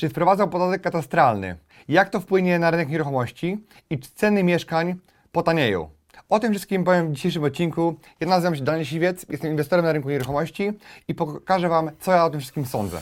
Czy wprowadzał podatek katastralny? Jak to wpłynie na rynek nieruchomości? I czy ceny mieszkań potanieją? O tym wszystkim powiem w dzisiejszym odcinku. Ja nazywam się Daniel Siwiec, jestem inwestorem na rynku nieruchomości i pokażę Wam, co ja o tym wszystkim sądzę.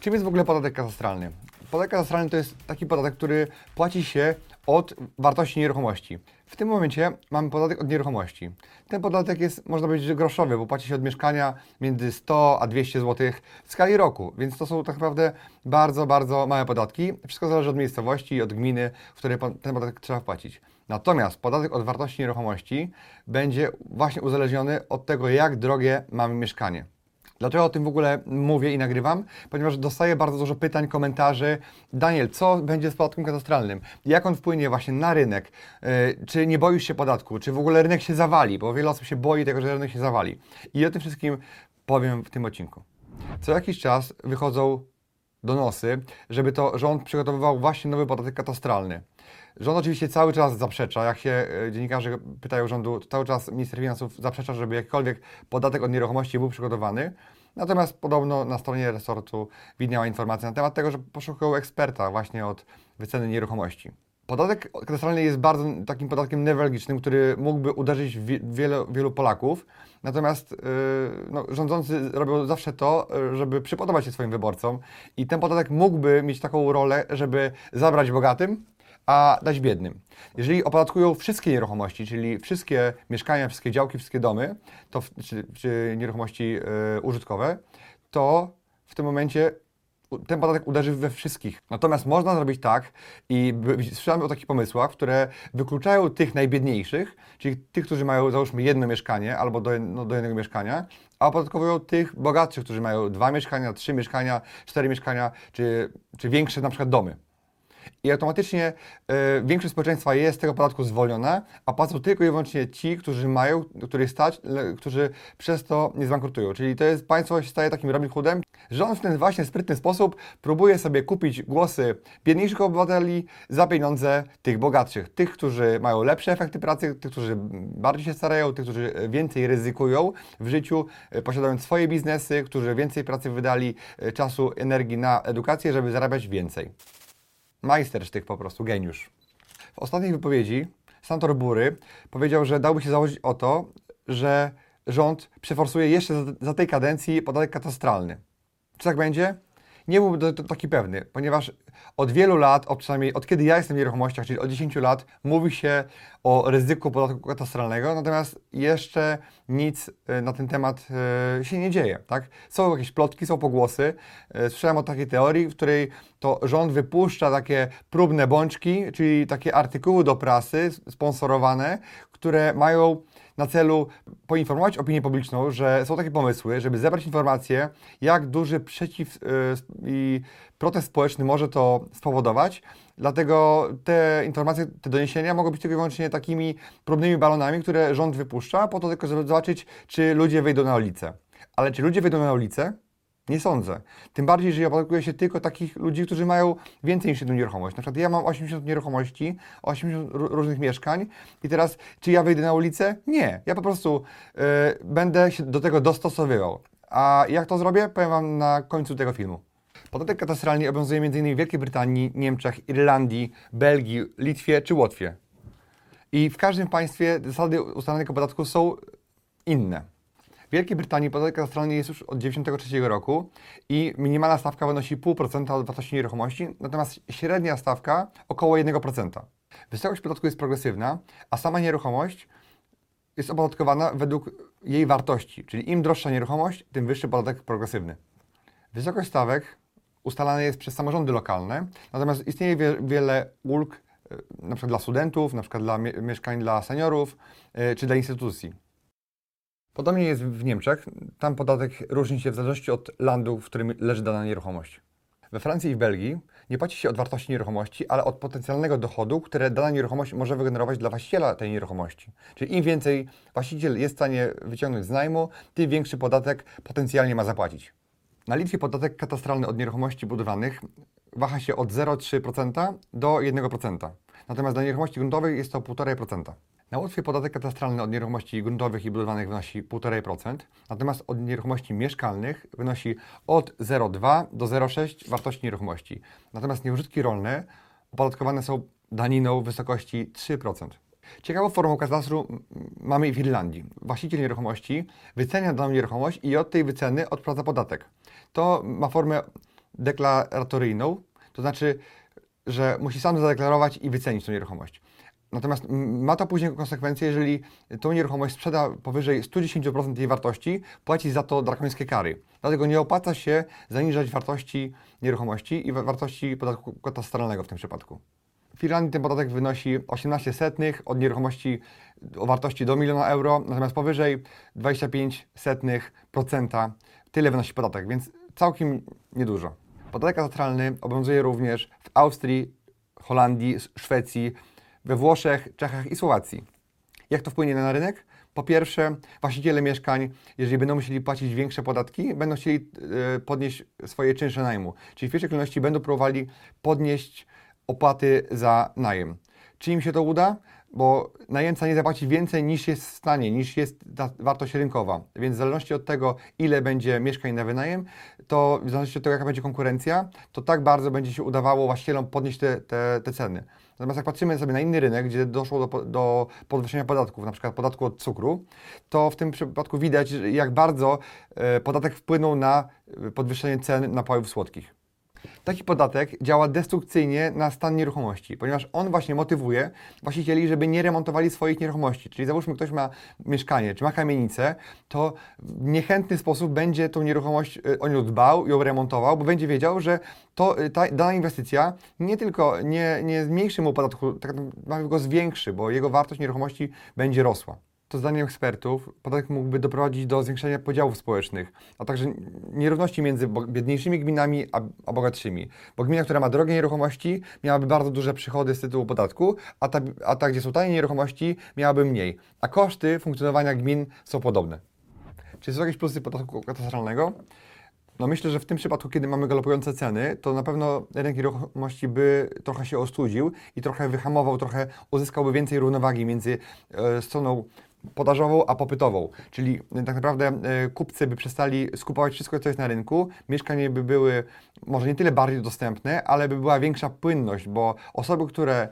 Czym jest w ogóle podatek katastralny? Podatek katastralny to jest taki podatek, który płaci się od wartości nieruchomości. W tym momencie mamy podatek od nieruchomości. Ten podatek jest, można powiedzieć, groszowy, bo płaci się od mieszkania między 100 a 200 zł w skali roku, więc to są tak naprawdę bardzo, bardzo małe podatki. Wszystko zależy od miejscowości i od gminy, w której ten podatek trzeba wpłacić. Natomiast podatek od wartości nieruchomości będzie właśnie uzależniony od tego, jak drogie mamy mieszkanie. Dlaczego o tym w ogóle mówię i nagrywam? Ponieważ dostaję bardzo dużo pytań, komentarzy. Daniel, co będzie z podatkiem katastralnym? Jak on wpłynie właśnie na rynek? Yy, czy nie boisz się podatku? Czy w ogóle rynek się zawali? Bo wiele osób się boi tego, że rynek się zawali. I o tym wszystkim powiem w tym odcinku. Co jakiś czas wychodzą donosy, żeby to rząd przygotowywał właśnie nowy podatek katastralny. Rząd oczywiście cały czas zaprzecza, jak się e, dziennikarze pytają rządu, cały czas minister finansów zaprzecza, żeby jakikolwiek podatek od nieruchomości był przygotowany. Natomiast podobno na stronie resortu widniała informacja na temat tego, że poszukują eksperta właśnie od wyceny nieruchomości. Podatek katastralny jest bardzo takim podatkiem newralgicznym, który mógłby uderzyć w wielu, wielu Polaków. Natomiast yy, no, rządzący robią zawsze to, żeby przypodobać się swoim wyborcom i ten podatek mógłby mieć taką rolę, żeby zabrać bogatym, a dać biednym. Jeżeli opodatkują wszystkie nieruchomości, czyli wszystkie mieszkania, wszystkie działki, wszystkie domy, to czy, czy, nieruchomości yy, użytkowe, to w tym momencie ten podatek uderzy we wszystkich. Natomiast można zrobić tak, i słyszałem o takich pomysłach, które wykluczają tych najbiedniejszych, czyli tych, którzy mają załóżmy jedno mieszkanie albo do, no, do jednego mieszkania, a opodatkowują tych bogatszych, którzy mają dwa mieszkania, trzy mieszkania, cztery mieszkania, czy, czy większe na przykład domy i automatycznie y, większość społeczeństwa jest z tego podatku zwolniona, a płacą tylko i wyłącznie ci, którzy mają, których stać, le, którzy przez to nie zbankrutują. Czyli to jest państwo się staje takim Robin Hoodem, że on w ten właśnie sprytny sposób próbuje sobie kupić głosy biedniejszych obywateli za pieniądze tych bogatszych. Tych, którzy mają lepsze efekty pracy, tych, którzy bardziej się starają, tych, którzy więcej ryzykują w życiu, y, posiadając swoje biznesy, którzy więcej pracy wydali, y, czasu, energii na edukację, żeby zarabiać więcej majstersztyk po prostu, geniusz. W ostatniej wypowiedzi Santor Bury powiedział, że dałby się założyć o to, że rząd przeforsuje jeszcze za, za tej kadencji podatek katastralny. Czy tak będzie? Nie byłbym taki pewny, ponieważ od wielu lat, od przynajmniej od kiedy ja jestem w nieruchomościach, czyli od 10 lat, mówi się o ryzyku podatku katastralnego, natomiast jeszcze nic y, na ten temat y, się nie dzieje. Tak? Są jakieś plotki, są pogłosy. Y, słyszałem o takiej teorii, w której to rząd wypuszcza takie próbne bączki, czyli takie artykuły do prasy sponsorowane, które mają na celu poinformować opinię publiczną, że są takie pomysły, żeby zebrać informacje, jak duży przeciw yy, i protest społeczny może to spowodować. Dlatego te informacje, te doniesienia mogą być tylko i wyłącznie takimi próbnymi balonami, które rząd wypuszcza, po to tylko, żeby zobaczyć, czy ludzie wejdą na ulicę. Ale czy ludzie wejdą na ulicę? Nie sądzę. Tym bardziej, że opodatkuje się tylko takich ludzi, którzy mają więcej niż jedną nieruchomość. Na przykład ja mam 80 nieruchomości, 80 różnych mieszkań i teraz czy ja wyjdę na ulicę? Nie. Ja po prostu y, będę się do tego dostosowywał. A jak to zrobię? Powiem Wam na końcu tego filmu. Podatek katastralny obowiązuje m.in. w Wielkiej Brytanii, Niemczech, Irlandii, Belgii, Litwie czy Łotwie. I w każdym państwie zasady ustalanego podatku są inne. Wielkiej Brytanii podatek katastralny jest już od 1993 roku i minimalna stawka wynosi 0,5% od wartości nieruchomości, natomiast średnia stawka około 1%. Wysokość podatku jest progresywna, a sama nieruchomość jest opodatkowana według jej wartości, czyli im droższa nieruchomość, tym wyższy podatek progresywny. Wysokość stawek ustalana jest przez samorządy lokalne, natomiast istnieje wie, wiele ulg, e, na przykład dla studentów, na przykład dla mieszkań dla seniorów, e, czy dla instytucji. Podobnie jest w Niemczech. Tam podatek różni się w zależności od landu, w którym leży dana nieruchomość. We Francji i w Belgii nie płaci się od wartości nieruchomości, ale od potencjalnego dochodu, które dana nieruchomość może wygenerować dla właściciela tej nieruchomości. Czyli im więcej właściciel jest w stanie wyciągnąć z najmu, tym większy podatek potencjalnie ma zapłacić. Na Litwie podatek katastralny od nieruchomości budowanych waha się od 0,3% do 1%. Natomiast dla nieruchomości gruntowych jest to 1,5%. Na Łotwie podatek katastralny od nieruchomości gruntowych i budowanych wynosi 1,5%, natomiast od nieruchomości mieszkalnych wynosi od 0,2 do 0,6 wartości nieruchomości. Natomiast nieużytki rolne opodatkowane są daniną w wysokości 3%. Ciekawą formą katastru mamy w Irlandii. Właściciel nieruchomości wycenia daną nieruchomość i od tej wyceny odprowadza podatek. To ma formę deklaratoryjną, to znaczy, że musi sam zadeklarować i wycenić tę nieruchomość. Natomiast ma to później konsekwencje, jeżeli tą nieruchomość sprzeda powyżej 110% jej wartości, płaci za to drakońskie kary. Dlatego nie opłaca się zaniżać wartości nieruchomości i wartości podatku katastralnego w tym przypadku. W Irlandii ten podatek wynosi 18 setnych od nieruchomości o wartości do miliona euro, natomiast powyżej 25 setnych procenta tyle wynosi podatek, więc całkiem niedużo. Podatek katastralny obowiązuje również w Austrii, Holandii, Szwecji, we Włoszech, Czechach i Słowacji. Jak to wpłynie na rynek? Po pierwsze, właściciele mieszkań, jeżeli będą musieli płacić większe podatki, będą chcieli e, podnieść swoje czynsze najmu. Czyli w pierwszej kolejności będą próbowali podnieść opłaty za najem. Czy im się to uda? Bo najemca nie zapłaci więcej niż jest w stanie, niż jest ta wartość rynkowa. Więc w zależności od tego, ile będzie mieszkań na wynajem, to w zależności od tego, jaka będzie konkurencja, to tak bardzo będzie się udawało właścicielom podnieść te, te, te ceny. Natomiast jak patrzymy sobie na inny rynek, gdzie doszło do, do podwyższenia podatków, na przykład podatku od cukru, to w tym przypadku widać, jak bardzo e, podatek wpłynął na e, podwyższenie cen napojów słodkich. Taki podatek działa destrukcyjnie na stan nieruchomości, ponieważ on właśnie motywuje właścicieli, żeby nie remontowali swoich nieruchomości. Czyli załóżmy, ktoś ma mieszkanie czy ma kamienicę, to w niechętny sposób będzie tą nieruchomość y, o nią dbał, ją remontował, bo będzie wiedział, że to, y, ta dana inwestycja nie tylko nie, nie zmniejszy mu podatku, tak go zwiększy, bo jego wartość nieruchomości będzie rosła to zdaniem ekspertów podatek mógłby doprowadzić do zwiększenia podziałów społecznych, a także nierówności między biedniejszymi gminami a, a bogatszymi. Bo gmina, która ma drogie nieruchomości, miałaby bardzo duże przychody z tytułu podatku, a ta, a ta gdzie są tanie nieruchomości, miałaby mniej. A koszty funkcjonowania gmin są podobne. Czy są jakieś plusy podatku katastralnego? No myślę, że w tym przypadku, kiedy mamy galopujące ceny, to na pewno rynek nieruchomości by trochę się ostudził i trochę wyhamował, trochę uzyskałby więcej równowagi między e, stroną podażową, a popytową. Czyli tak naprawdę e, kupcy by przestali skupować wszystko, co jest na rynku, mieszkania by były może nie tyle bardziej dostępne, ale by była większa płynność, bo osoby, które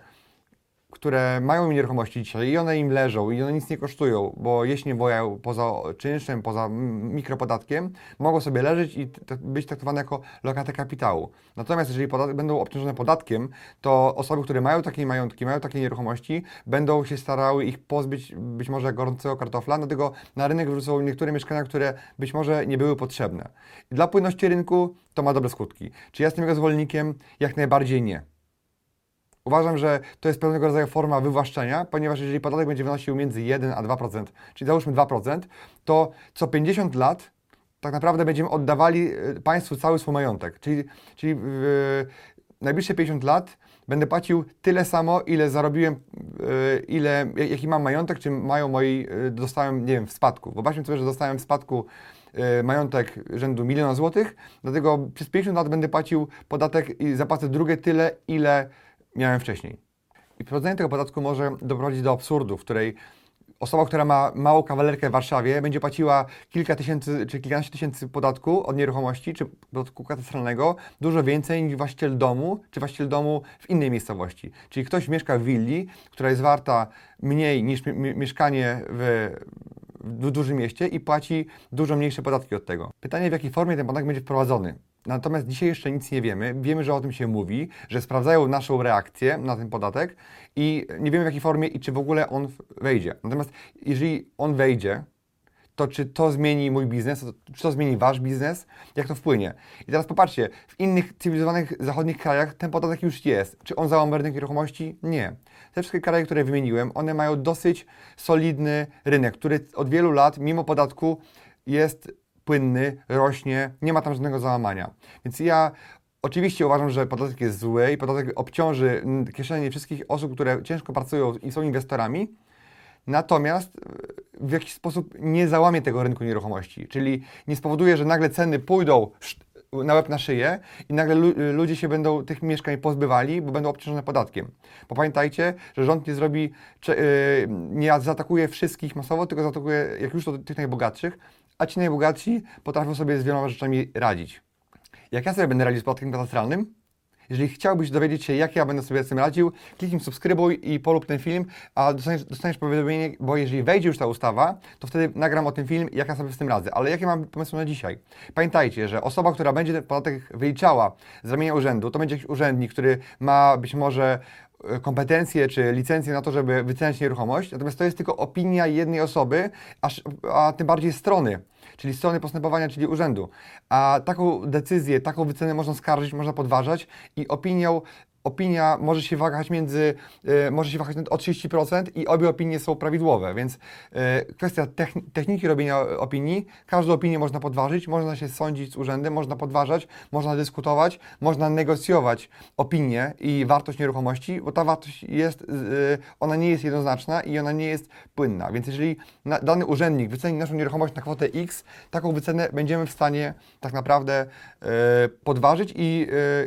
które mają nieruchomości dzisiaj i one im leżą i one nic nie kosztują, bo jeśli nie boją poza czynszem, poza mikropodatkiem, mogą sobie leżeć i być traktowane jako lokaty kapitału. Natomiast jeżeli będą obciążone podatkiem, to osoby, które mają takie majątki, mają takie nieruchomości, będą się starały ich pozbyć być może gorącego kartofla, dlatego na rynek wrócą niektóre mieszkania, które być może nie były potrzebne. Dla płynności rynku to ma dobre skutki. Czy ja jestem jego zwolennikiem? Jak najbardziej nie. Uważam, że to jest pewnego rodzaju forma wywłaszczenia, ponieważ jeżeli podatek będzie wynosił między 1 a 2%, czyli załóżmy 2%, to co 50 lat tak naprawdę będziemy oddawali e, państwu cały swój majątek. Czyli, czyli w najbliższe 50 lat będę płacił tyle samo, ile zarobiłem, e, ile, jaki mam majątek, czy mają moi, e, dostałem, nie wiem, w spadku. Wyobraźmy sobie, że dostałem w spadku majątek rzędu miliona złotych, dlatego przez 50 lat będę płacił podatek i zapłacę drugie tyle, ile miałem wcześniej. I wprowadzenie tego podatku może doprowadzić do absurdu, w której osoba, która ma małą kawalerkę w Warszawie, będzie płaciła kilka tysięcy czy kilkanaście tysięcy podatku od nieruchomości czy podatku katastralnego dużo więcej niż właściciel domu czy właściciel domu w innej miejscowości. Czyli ktoś mieszka w willi, która jest warta mniej niż mieszkanie w, w dużym mieście i płaci dużo mniejsze podatki od tego. Pytanie, w jakiej formie ten podatek będzie wprowadzony. Natomiast dzisiaj jeszcze nic nie wiemy. Wiemy, że o tym się mówi, że sprawdzają naszą reakcję na ten podatek i nie wiemy w jakiej formie i czy w ogóle on wejdzie. Natomiast jeżeli on wejdzie, to czy to zmieni mój biznes, czy to zmieni wasz biznes, jak to wpłynie. I teraz popatrzcie, w innych cywilizowanych zachodnich krajach ten podatek już jest. Czy on załamał rynek nieruchomości? Nie. Te wszystkie kraje, które wymieniłem, one mają dosyć solidny rynek, który od wielu lat, mimo podatku, jest płynny, rośnie, nie ma tam żadnego załamania. Więc ja Oczywiście uważam, że podatek jest zły i podatek obciąży kieszenie wszystkich osób, które ciężko pracują i są inwestorami, natomiast w jakiś sposób nie załamie tego rynku nieruchomości, czyli nie spowoduje, że nagle ceny pójdą na łeb na szyję i nagle ludzie się będą tych mieszkań pozbywali, bo będą obciążone podatkiem. Bo pamiętajcie, że rząd nie zrobi, y, nie zaatakuje wszystkich masowo, tylko zaatakuje, jak już to tych najbogatszych, a ci najbogatsi potrafią sobie z wieloma rzeczami radzić. Jak ja sobie będę radził z podatkiem katastralnym? Jeżeli chciałbyś dowiedzieć się, jak ja będę sobie z tym radził, kliknij subskrybuj i polub ten film, a dostaniesz, dostaniesz powiadomienie, bo jeżeli wejdzie już ta ustawa, to wtedy nagram o tym film, jak ja sobie z tym radzę. Ale jakie mam pomysły na dzisiaj? Pamiętajcie, że osoba, która będzie ten podatek wyliczała z ramienia urzędu, to będzie jakiś urzędnik, który ma być może kompetencje czy licencje na to, żeby wyceniać nieruchomość, natomiast to jest tylko opinia jednej osoby, a tym bardziej strony czyli strony postępowania, czyli urzędu. A taką decyzję, taką wycenę można skarżyć, można podważać i opinią opinia może się wahać między, y, może się wahać o 30% i obie opinie są prawidłowe, więc y, kwestia techniki robienia opinii, każdą opinię można podważyć, można się sądzić z urzędem, można podważać, można dyskutować, można negocjować opinię i wartość nieruchomości, bo ta wartość jest, y, ona nie jest jednoznaczna i ona nie jest płynna, więc jeżeli dany urzędnik wyceni naszą nieruchomość na kwotę X, taką wycenę będziemy w stanie tak naprawdę podważyć i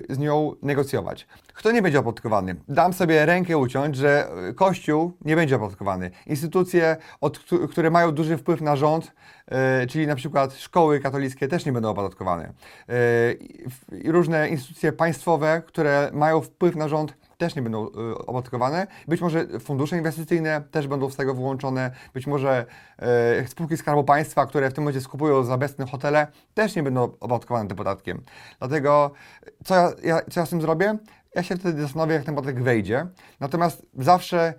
z nią negocjować. Kto nie będzie opodatkowany? Dam sobie rękę uciąć, że Kościół nie będzie opodatkowany. Instytucje, od, które mają duży wpływ na rząd, yy, czyli na przykład szkoły katolickie też nie będą opodatkowane. Yy, różne instytucje państwowe, które mają wpływ na rząd, też nie będą y, opodatkowane. Być może fundusze inwestycyjne też będą z tego wyłączone. Być może y, spółki Skarbu Państwa, które w tym momencie skupują za hotele, też nie będą opodatkowane tym podatkiem. Dlatego co ja, ja, co ja z tym zrobię? Ja się wtedy zastanowię, jak ten podatek wejdzie. Natomiast zawsze,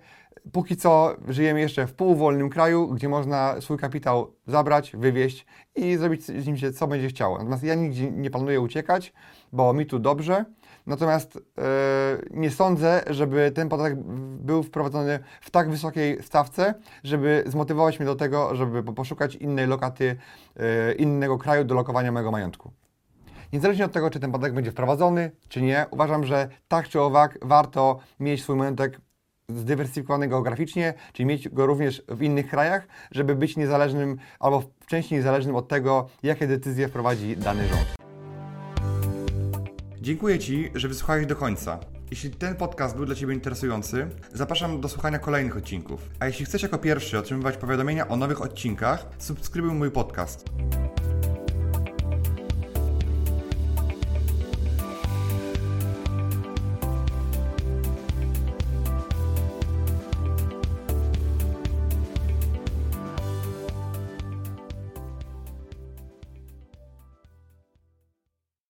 póki co, żyjemy jeszcze w półwolnym kraju, gdzie można swój kapitał zabrać, wywieźć i zrobić z nim się, co będzie chciało. Natomiast ja nigdzie nie planuję uciekać, bo mi tu dobrze. Natomiast yy, nie sądzę, żeby ten podatek był wprowadzony w tak wysokiej stawce, żeby zmotywować mnie do tego, żeby poszukać innej lokaty, yy, innego kraju do lokowania mojego majątku. Niezależnie od tego, czy ten podatek będzie wprowadzony, czy nie, uważam, że tak czy owak warto mieć swój majątek zdywersyfikowany geograficznie, czyli mieć go również w innych krajach, żeby być niezależnym albo w części niezależnym od tego, jakie decyzje wprowadzi dany rząd. Dziękuję Ci, że wysłuchałeś do końca. Jeśli ten podcast był dla Ciebie interesujący, zapraszam do słuchania kolejnych odcinków. A jeśli chcesz jako pierwszy otrzymywać powiadomienia o nowych odcinkach, subskrybuj mój podcast.